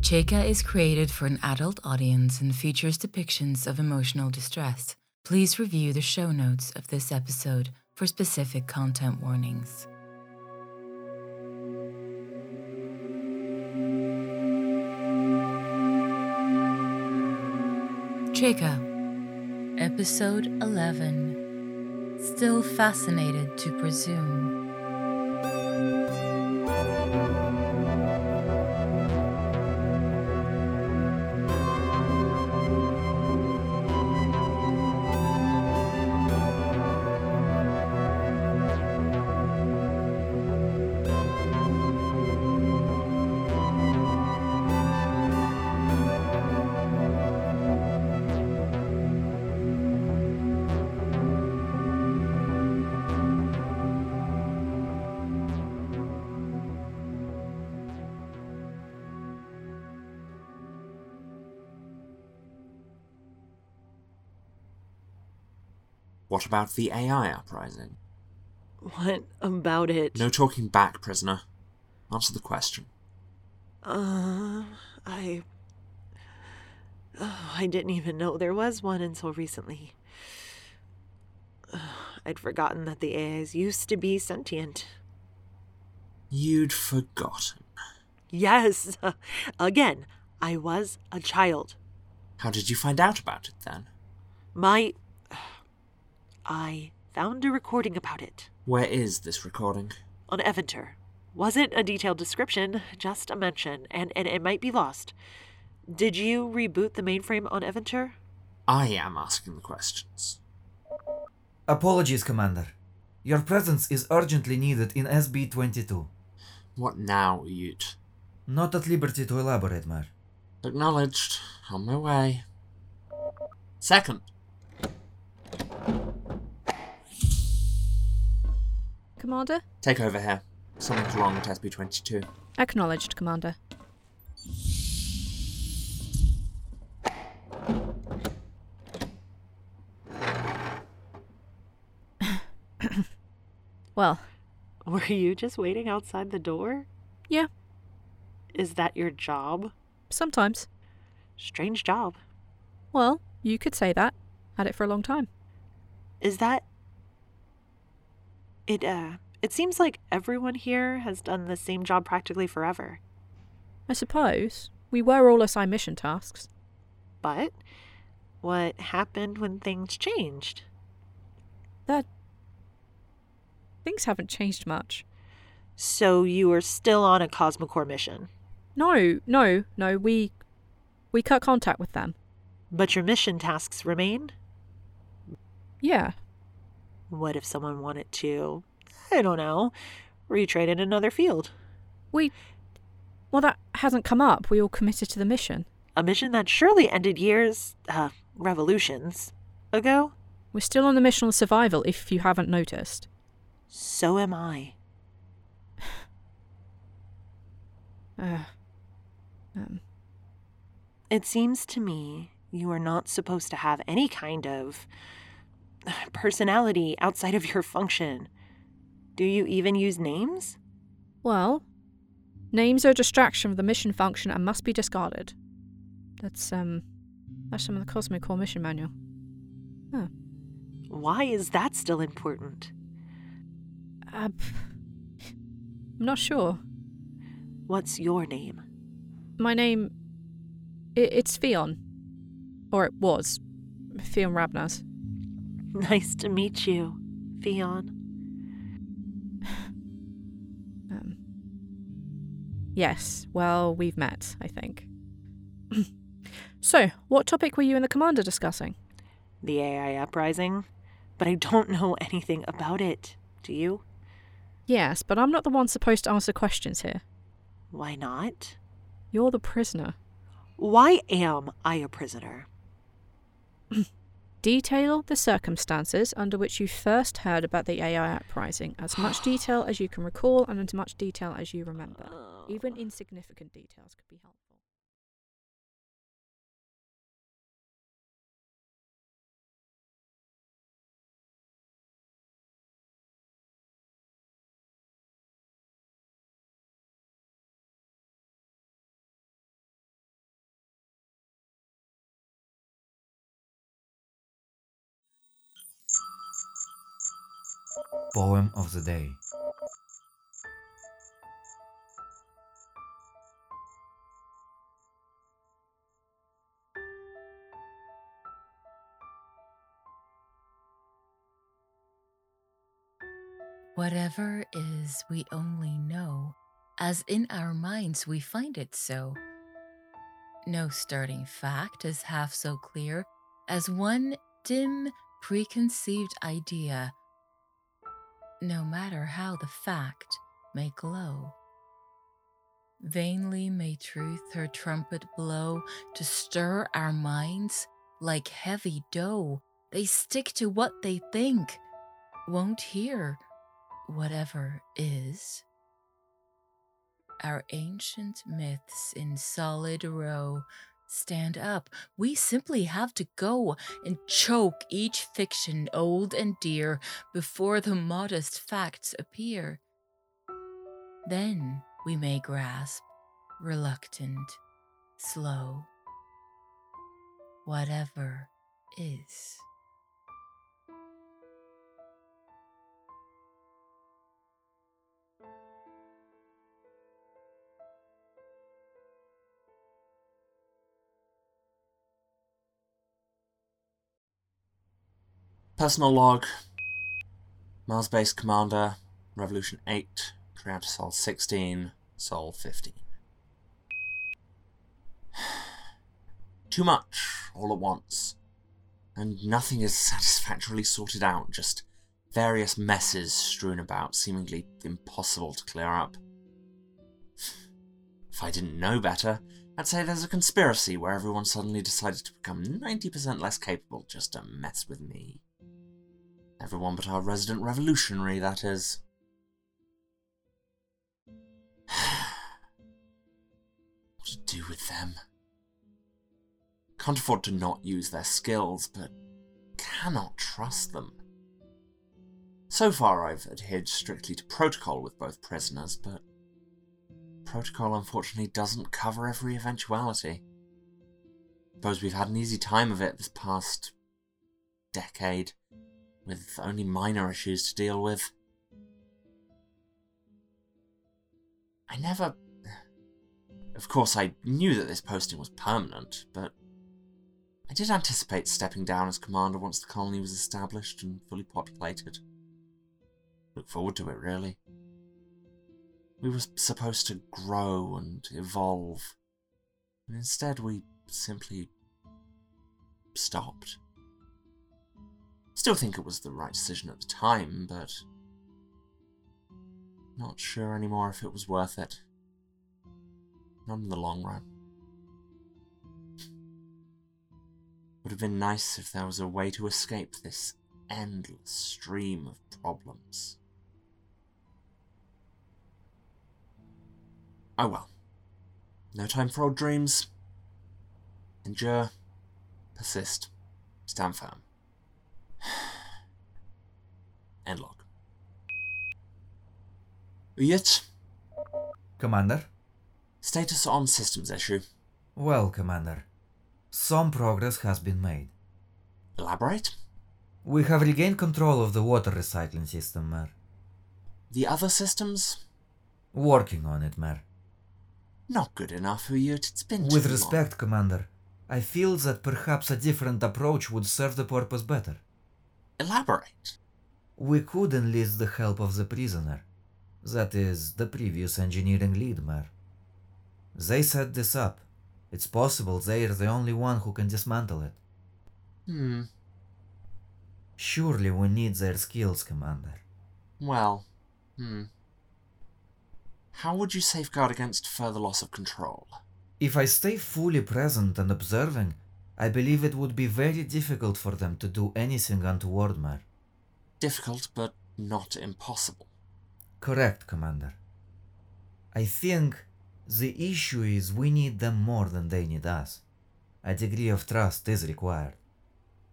Chaika is created for an adult audience and features depictions of emotional distress. Please review the show notes of this episode for specific content warnings. Chaika, Episode 11 Still Fascinated to Presume. What about the AI uprising? What about it? No talking back, prisoner. Answer the question. Uh, I. Oh, I didn't even know there was one until recently. I'd forgotten that the AIs used to be sentient. You'd forgotten. Yes! Again, I was a child. How did you find out about it then? My. I found a recording about it Where is this recording? on Eventer. Wasn't a detailed description, just a mention, and, and it might be lost. Did you reboot the mainframe on Eventer? I am asking the questions. Apologies, Commander. Your presence is urgently needed in SB 22. What now, Uyut? Not at liberty to elaborate, Mar. Acknowledged. On my way. Second. Commander? Take over here. Something's wrong at SB22. Acknowledged, Commander. well, Were you just waiting outside the door? yeah, Is that your job? sometimes. Strange job. Well, you could say that. Had it for a long time. Is that. It, uh. It seems like everyone here has done the same job practically forever. I suppose. We were all assigned mission tasks. But what happened when things changed? That. Things haven't changed much. So you were still on a Cosmocore mission, No, no, no, we. We cut contact with them. but your mission tasks remain? Yeah. What if someone wanted to, I don't know, retrain in another field? We. Well, that hasn't come up. We all committed to the mission. A mission that surely ended years, uh, revolutions ago? We're still on the mission of survival, if you haven't noticed. So am I. Uh, um, It seems to me you are not supposed to have any kind of personality outside of your function. Do you even use names? well, names are a distraction of the mission function and must be discarded. That's, um, that's some of the Cosmic Core mission manual. Huh. Why is that still important? Uh, I'm not sure. What's your name? My name. i it's Fion. Or it was. Fion Rabnaz. Nice to meet you, Fion. Um, yes, well, we've met, I think. so, what topic were you and the commander discussing? The AI uprising? But I don't know anything about it. Do you? Yes, but I'm not the one supposed to answer questions here. Why not? You're the prisoner. Why am I a prisoner? Detail the circumstances under which you first heard about the AI uprising, as much detail as you can recall and as much detail as you remember. Even insignificant details could be helpful. Poem of the day. Whatever is, we only know, as in our minds we find it so. No starting fact is half so clear as one dim, preconceived idea, no matter how the fact may glow. Vainly may truth her trumpet blow to stir our minds like heavy dough. They stick to what they think, won't hear whatever is. Our ancient myths in solid row stand up. We simply have to go and choke each fiction old and dear before the modest facts appear. Then we may grasp, reluctant, slow, whatever is. Personal log. Mars Base Commander, Revolution 8, Creator Sol 16, Sol 15. Too much, all at once. And nothing is satisfactorily sorted out, just various messes strewn about, seemingly impossible to clear up. If I didn't know better, I'd say there's a conspiracy where everyone suddenly decided to become 90% less capable just to mess with me. Everyone but our resident revolutionary, that is. what to do with them? Can't afford to not use their skills, but cannot trust them. So far, I've adhered strictly to protocol with both prisoners, but protocol unfortunately doesn't cover every eventuality. Suppose we've had an easy time of it this past decade with only minor issues to deal with. I never. Of course, I knew that this posting was permanent, but I did anticipate stepping down as commander once the colony was established and fully populated. Look forward to it, really. We were supposed to grow and evolve, and instead we simply stopped. Still think it was the right decision at the time, but not sure anymore if it was worth it. Not in the long run. Would have been nice if there was a way to escape this endless stream of problems. Oh well. No time for old dreams. Endure. Persist. Stand firm. End log. Uyut, Commander? status on systems issue. Well, Commander. Some progress has been made. Elaborate. We have regained control of the water recycling system, Mer. The other systems? Working on it, Mer. Not good enough, Uyut. It's been With respect, Commander, I feel that perhaps a different approach would serve the purpose better. Elaborate. We could enlist the help of the prisoner. That is, the previous engineering lead. They set this up. It's possible they are the only one who can dismantle it. Hmm. Surely we need their skills, Commander. Well. Hmm. How would you safeguard against further loss of control? If I stay fully present and observing, I believe it would be very difficult for them to do anything untoward, Mer Difficult, but not impossible. Correct, Commander. I think the issue is we need them more than they need us. A degree of trust is required.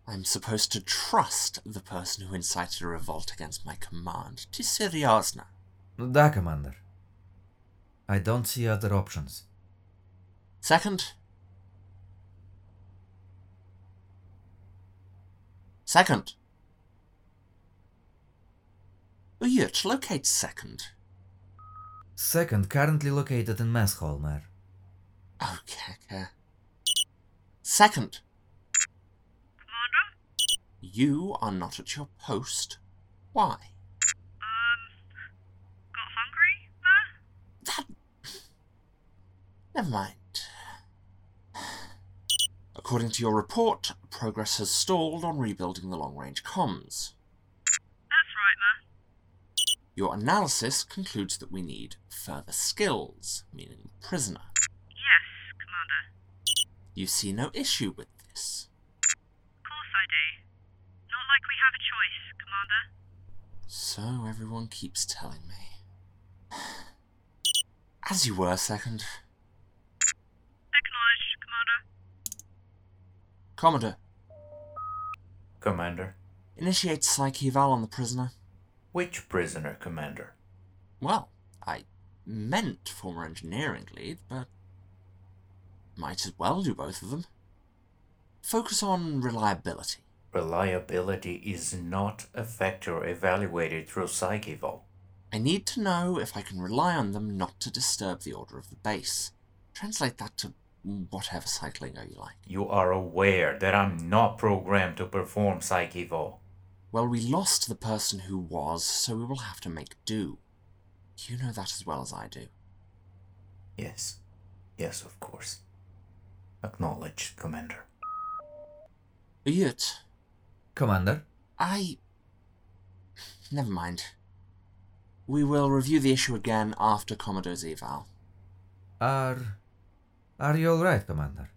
I'm supposed to trust the person who incited a revolt against my command. Ты серьезно? Da, Commander. I don't see other options. Second. Second. Uyut, locate second. Second, currently located in mess hall, Mer. Okay, okay. Second. You are not at your post. Why? Um, got hungry, Ma? That. Never mind. According to your report, progress has stalled on rebuilding the long range comms. That's right, Ma. Your analysis concludes that we need further skills, meaning prisoner. Yes, Commander. You see no issue with this. Of Course I do. Not like we have a choice, Commander. So everyone keeps telling me. As you were, second. Acknowledged, Commander. Commodore, Commander. initiate Psyche eval on the prisoner. Which prisoner, Commander? Well, I meant former engineering lead, but might as well do both of them. Focus on reliability. Reliability is not a factor evaluated through PsychEval. I need to know if I can rely on them not to disturb the order of the base. Translate that to whatever cycling you like. You are aware that I'm not programmed to perform PsychEval. Well, we lost the person who was, so we will have to make do. You know that as well as I do. Yes. Yes, of course. Acknowledged, Commander. Yet. Commander? I. Never mind. We will review the issue again after Commodore's eval. Are. Are you alright, Commander?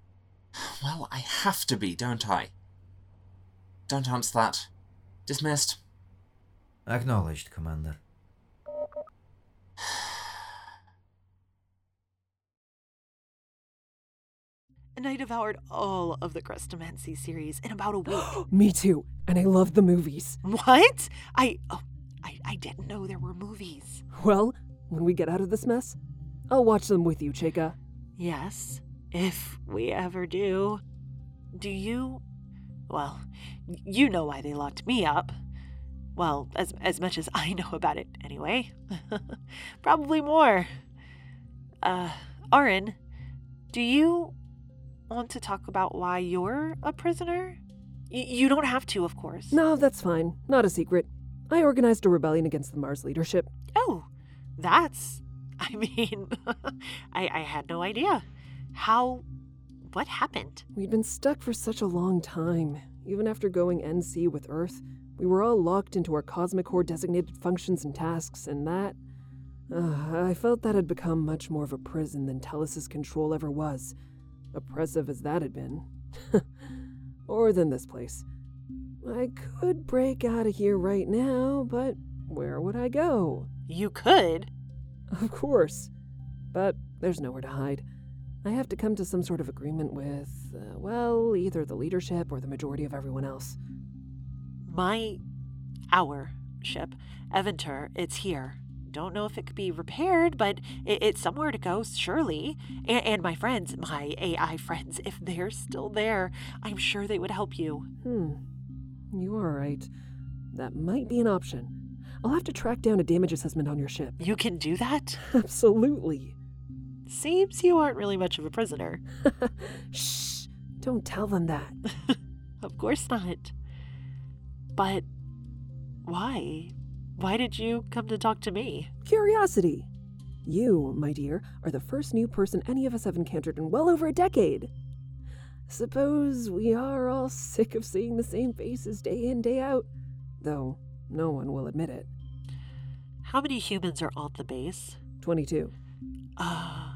Well, I have to be, don't I? Don't answer that. Dismissed. Acknowledged, Commander. And I devoured all of the Crustamency series in about a week. Me too, and I love the movies. what? I, oh, I I didn't know there were movies. Well, when we get out of this mess, I'll watch them with you, Chaika. Yes, if we ever do. Do you? Well, you know why they locked me up. Well, as as much as I know about it, anyway. Probably more. Uh, Auryn, do you want to talk about why you're a prisoner? Y- you don't have to, of course. No, that's fine. Not a secret. I organized a rebellion against the Mars leadership. Oh, that's. I mean, I, I had no idea. How. What happened? We'd been stuck for such a long time. Even after going NC with Earth, we were all locked into our Cosmic Core designated functions and tasks, and that. Uh, I felt that had become much more of a prison than Tellus's control ever was. Oppressive as that had been. or than this place. I could break out of here right now, but where would I go? You could. Of course. But there's nowhere to hide. I have to come to some sort of agreement with, uh, well, either the leadership or the majority of everyone else. My. our ship, Eventer, it's here. Don't know if it could be repaired, but it, it's somewhere to go, surely. And, and my friends, my AI friends, if they're still there, I'm sure they would help you. Hmm. You are right. That might be an option. I'll have to track down a damage assessment on your ship. You can do that? Absolutely. Seems you aren't really much of a prisoner. Shh. Don't tell them that. of course not. But why? Why did you come to talk to me? Curiosity. You, my dear, are the first new person any of us have encountered in well over a decade. Suppose we are all sick of seeing the same faces day in, day out, though no one will admit it. How many humans are on the base? 22. Uh,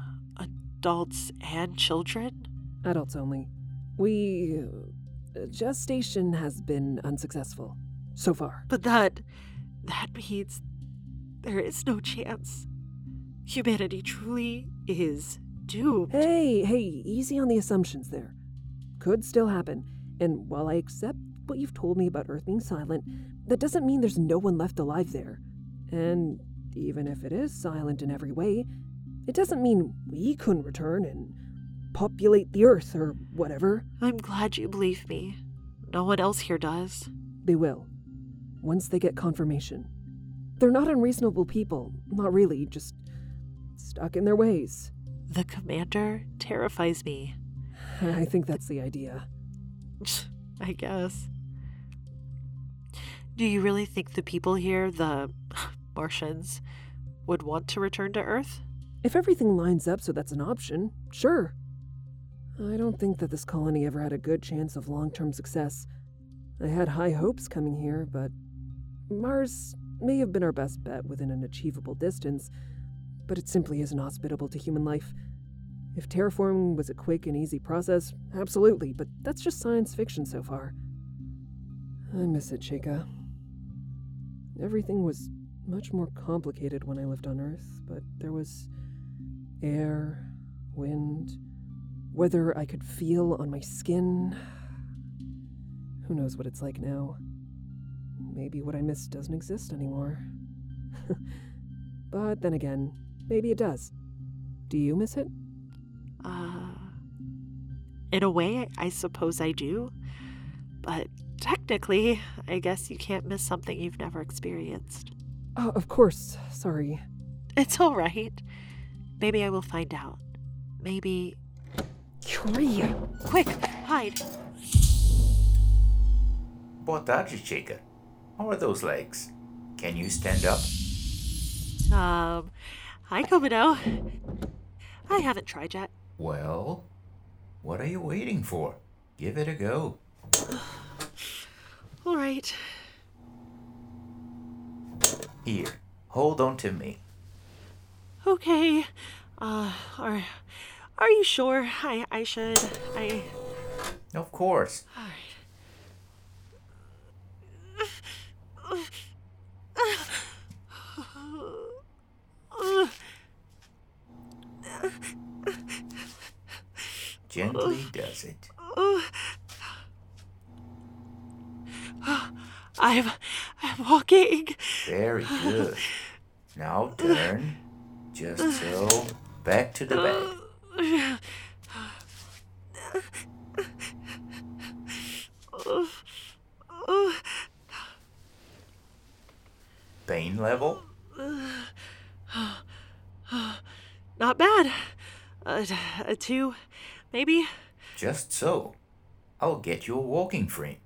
adults and children? Adults only. We. Uh, gestation has been unsuccessful. So far. But that. that means there is no chance. Humanity truly is doomed. Hey, hey, easy on the assumptions there. Could still happen. And while I accept what you've told me about Earth being silent, that doesn't mean there's no one left alive there. And even if it is silent in every way, it doesn't mean we couldn't return and populate the Earth or whatever. I'm glad you believe me. No one else here does. They will. Once they get confirmation. They're not unreasonable people. Not really, just stuck in their ways. The commander terrifies me. I think that's the idea. I guess. Do you really think the people here, the Martians, would want to return to Earth? If everything lines up so that's an option, sure. I don't think that this colony ever had a good chance of long term success. I had high hopes coming here, but Mars may have been our best bet within an achievable distance, but it simply isn't hospitable to human life. If terraforming was a quick and easy process, absolutely, but that's just science fiction so far. I miss it, Chaika. Everything was much more complicated when I lived on Earth, but there was air, wind, weather I could feel on my skin. Who knows what it's like now? Maybe what I miss doesn't exist anymore. but then again, maybe it does. Do you miss it? Uh, in a way, I suppose I do. But technically, I guess you can't miss something you've never experienced. Oh, of course. Sorry. It's all right. Maybe I will find out. Maybe. Tree! Quick, hide. Boa tarde, Chaika. How are those legs? Can you stand up? Um, hi, Comodo. I haven't tried yet. Well, what are you waiting for? Give it a go. All right. Here, hold on to me. Okay. Uh, are, are you sure? I, I should. I. Of course. All right. Gently does it. I'm, I'm walking. Very good. Now turn. Just so. Back to the bed. Pain level? Not bad. Uh, a two, maybe. Just so. I'll get you a walking frame.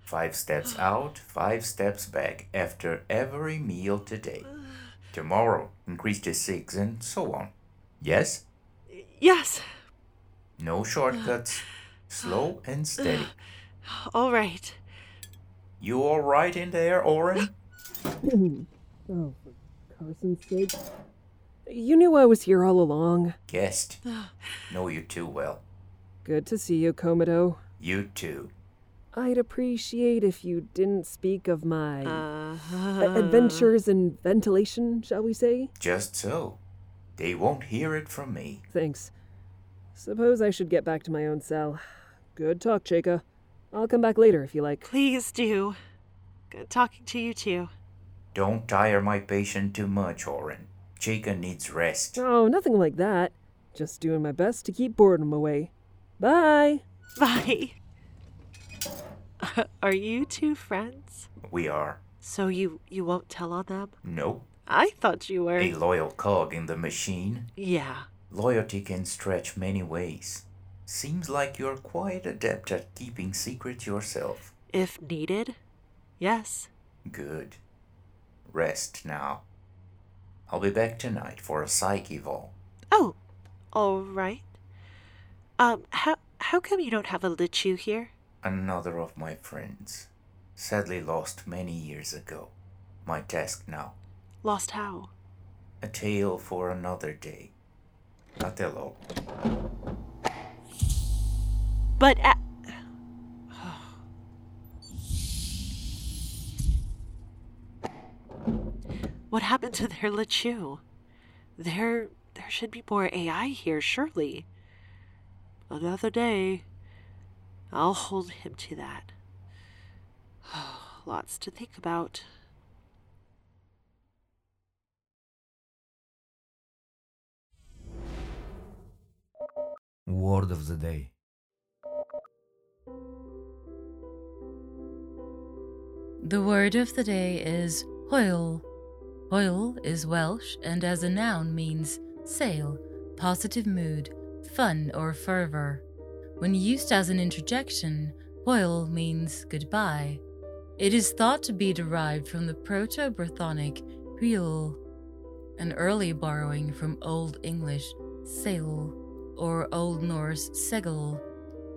Five steps out, five steps back after every meal today. Tomorrow, increase to six and so on. Yes? Yes. No shortcuts. Slow and steady. All right. You all right in there, Auryn? oh, for Carson's sake. You knew I was here all along. Guessed. Know you too well. Good to see you, Comodo. You too. I'd appreciate if you didn't speak of my Uh, a- adventures in ventilation, shall we say? Just so. They won't hear it from me. Thanks. Suppose I should get back to my own cell. Good talk, Chaika. I'll come back later if you like. Please do. Good talking to you too. Don't tire my patient too much, Auryn. Chaika needs rest. Oh, nothing like that. Just doing my best to keep boredom away. Bye! Bye. Are you two friends? We are. So you you won't tell on them? Nope. I thought you were. A loyal cog in the machine. Yeah. Loyalty can stretch many ways. Seems like you're quite adept at keeping secrets yourself. If needed. Yes. Good. Rest now. I'll be back tonight for a psyche vol. Oh, all right. Um, how how come you don't have a Lequ here? Another of my friends. Sadly lost many years ago. My task now. Lost how? A tale for another day. Othello. But a- what happened to their Lequ? There, there should be more AI here, surely. Another day. I'll hold him to that. Lots to think about. Word of the day. The word of the day is hwyl. Hwyl is Welsh and as a noun means sail, positive mood, fun, or fervor. When used as an interjection, Hwyl means goodbye. It is thought to be derived from the Proto Brythonic huil, an early borrowing from Old English sail or Old Norse segel,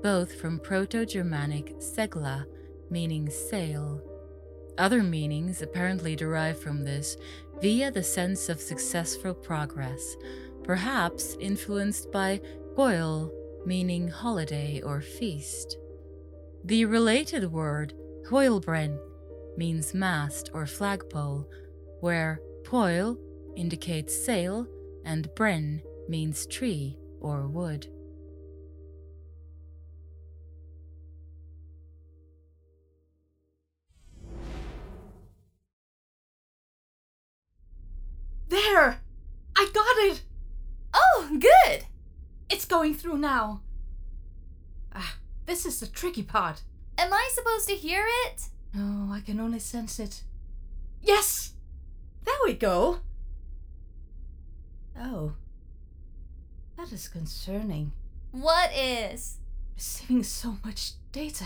both from Proto Germanic segla, meaning sail. Other meanings apparently derive from this via the sense of successful progress, perhaps influenced by gŵyl, meaning holiday or feast. The related word hwylbren means mast or flagpole, where poil indicates sail and bren means tree or wood. Going through now. Ah, this is the tricky part. Am I supposed to hear it? No, I can only sense it. Yes! There we go! Oh. That is concerning. What is? Receiving so much data.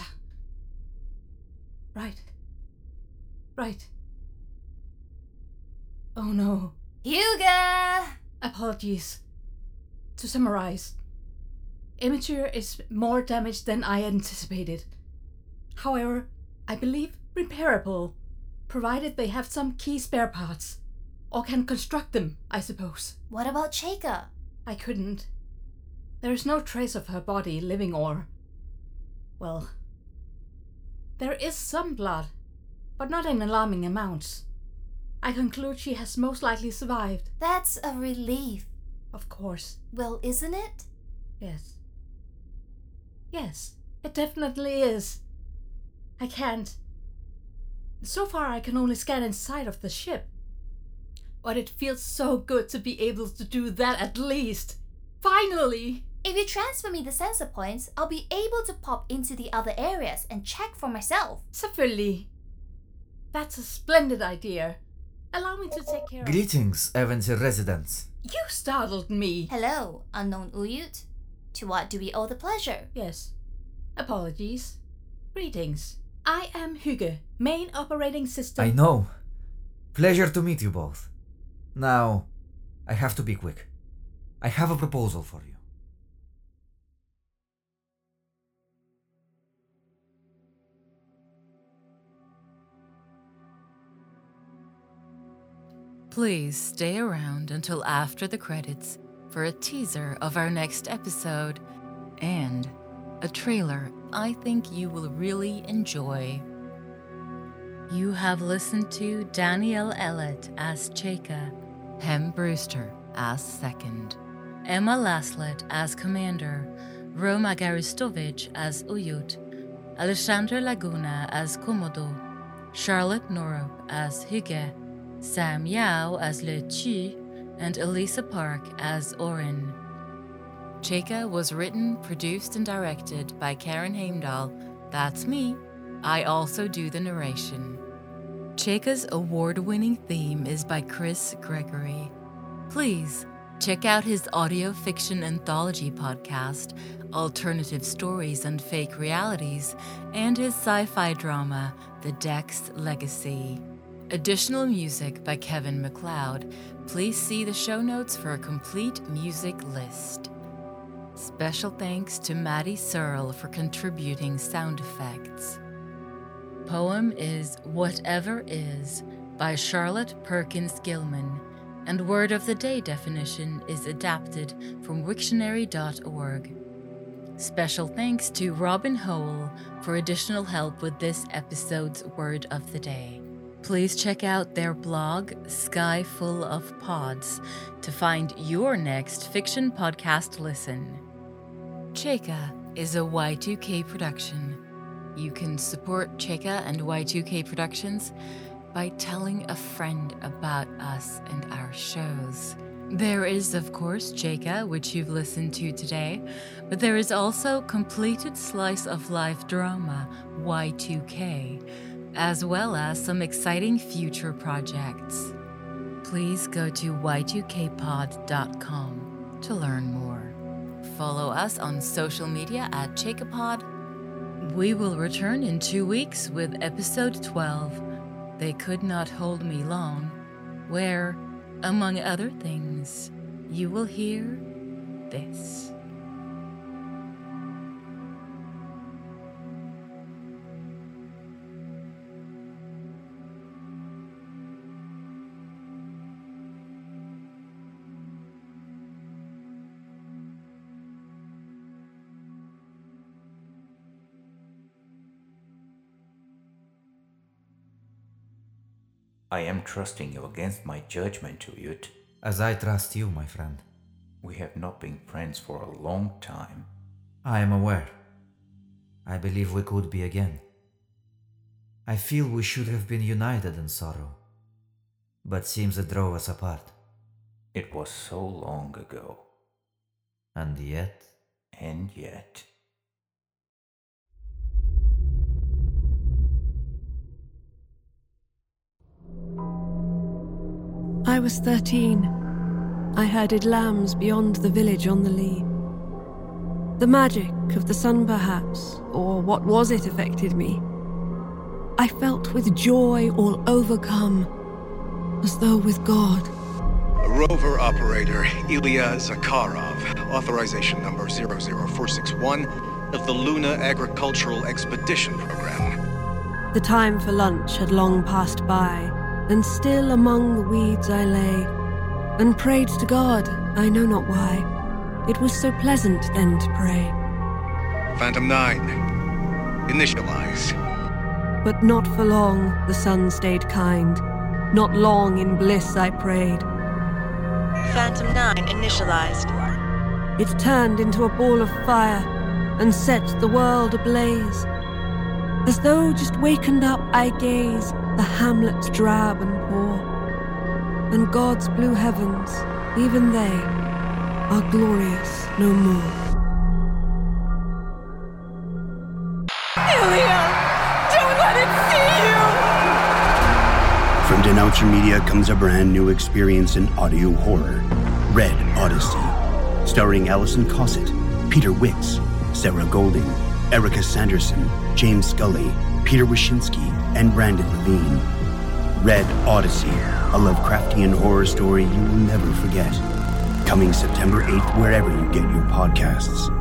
Right. Right. Oh no. Huga! Apologies. To summarize, Immature is more damaged than I anticipated. However, I believe repairable, provided they have some key spare parts. Or can construct them, I suppose. What about Chaika? I couldn't. There is no trace of her body, living or. Well. There is some blood, but not in alarming amounts. I conclude she has most likely survived. That's a relief. Of course. Well, isn't it? Yes. Yes, it definitely is. I can't. So far, I can only scan inside of the ship. But it feels so good to be able to do that at least. Finally! If you transfer me the sensor points, I'll be able to pop into the other areas and check for myself. Selvfølgelig. That's a splendid idea. Allow me to take care of. Greetings, Evansi residents. You startled me. Hello, unknown Uyut. To what do we owe the pleasure? Yes. Apologies. Greetings. I am Hugo, main operating system. I know. Pleasure to meet you both. Now, I have to be quick. I have a proposal for you. Please stay around until after the credits for a teaser of our next episode and a trailer I think you will really enjoy. You have listened to Danyelle Ellet as Chaika, Hem Brewster as Second, Emma Laslett as Commander, Roma Garustovich as Uyut, Alexandre Laguna as Comodo, Charlotte Norup as Hygge, Sam Yeow as Lequ, and Elissa Park as Auryn. Chaika was written, produced, and directed by Karin Heimdahl. That's me. I also do the narration. Chaika's award winning theme is by Chris Gregory. Please check out his audio fiction anthology podcast, Alternative Stories and Fake Realities, and his sci fi drama, The Dex Legacy. Additional music by Kevin MacLeod. Please see the show notes for a complete music list. Special thanks to Maddie Searle for contributing sound effects. Poem is Whatever Is by Charlotte Perkins Gilman, and word of the day definition is adapted from Wiktionary.org. Special thanks to Robin Howell for additional help with this episode's word of the day. Please check out their blog, Sky Full of Pods, to find your next fiction podcast listen. Chaika is a Y2K production. You can support Chaika and Y2K Productions by telling a friend about us and our shows. There is, of course, Chaika, which you've listened to today, but there is also completed slice of life drama, Y2K, as well as some exciting future projects. please go to y2kpod.com to learn more. Follow us on social media at Chicopod. We will return in two weeks with episode 12 They Could Not Hold Me Long, where, among other things, you will hear this. I am trusting you against my judgment, Uyut. As I trust you, my friend. We have not been friends for a long time. I am aware. I believe we could be again. I feel we should have been united in sorrow, but seems it drove us apart. It was so long ago. And yet, And yet. I was 13. I herded lambs beyond the village on the Lee. The magic of the sun, perhaps, or what was it, affected me. I felt with joy all overcome, as though with God. Rover operator Ilya Zakharov, authorization number 00461 of the Luna Agricultural Expedition Program. The time for lunch had long passed by, and still among the weeds I lay, and prayed to God, I know not why. It was so pleasant then to pray. Phantom 9, initialize. But not for long the sun stayed kind. Not long in bliss I prayed. Phantom 9 initialized. It turned into a ball of fire and set the world ablaze. As though just wakened up, I gaze, the hamlets drab and poor. And God's blue heavens, even they, are glorious no more. Ilya! Don't let it see you! From Denouncer Media comes a brand new experience in audio horror Red Odyssey. Starring Allison Cossett, Peter Wicks, Sarah Golding, Erica Sanderson, James Scully, Peter Wyszynski, and Brandon Levine. Red Odyssey, a Lovecraftian horror story you will never forget. Coming September 8th, wherever you get your podcasts.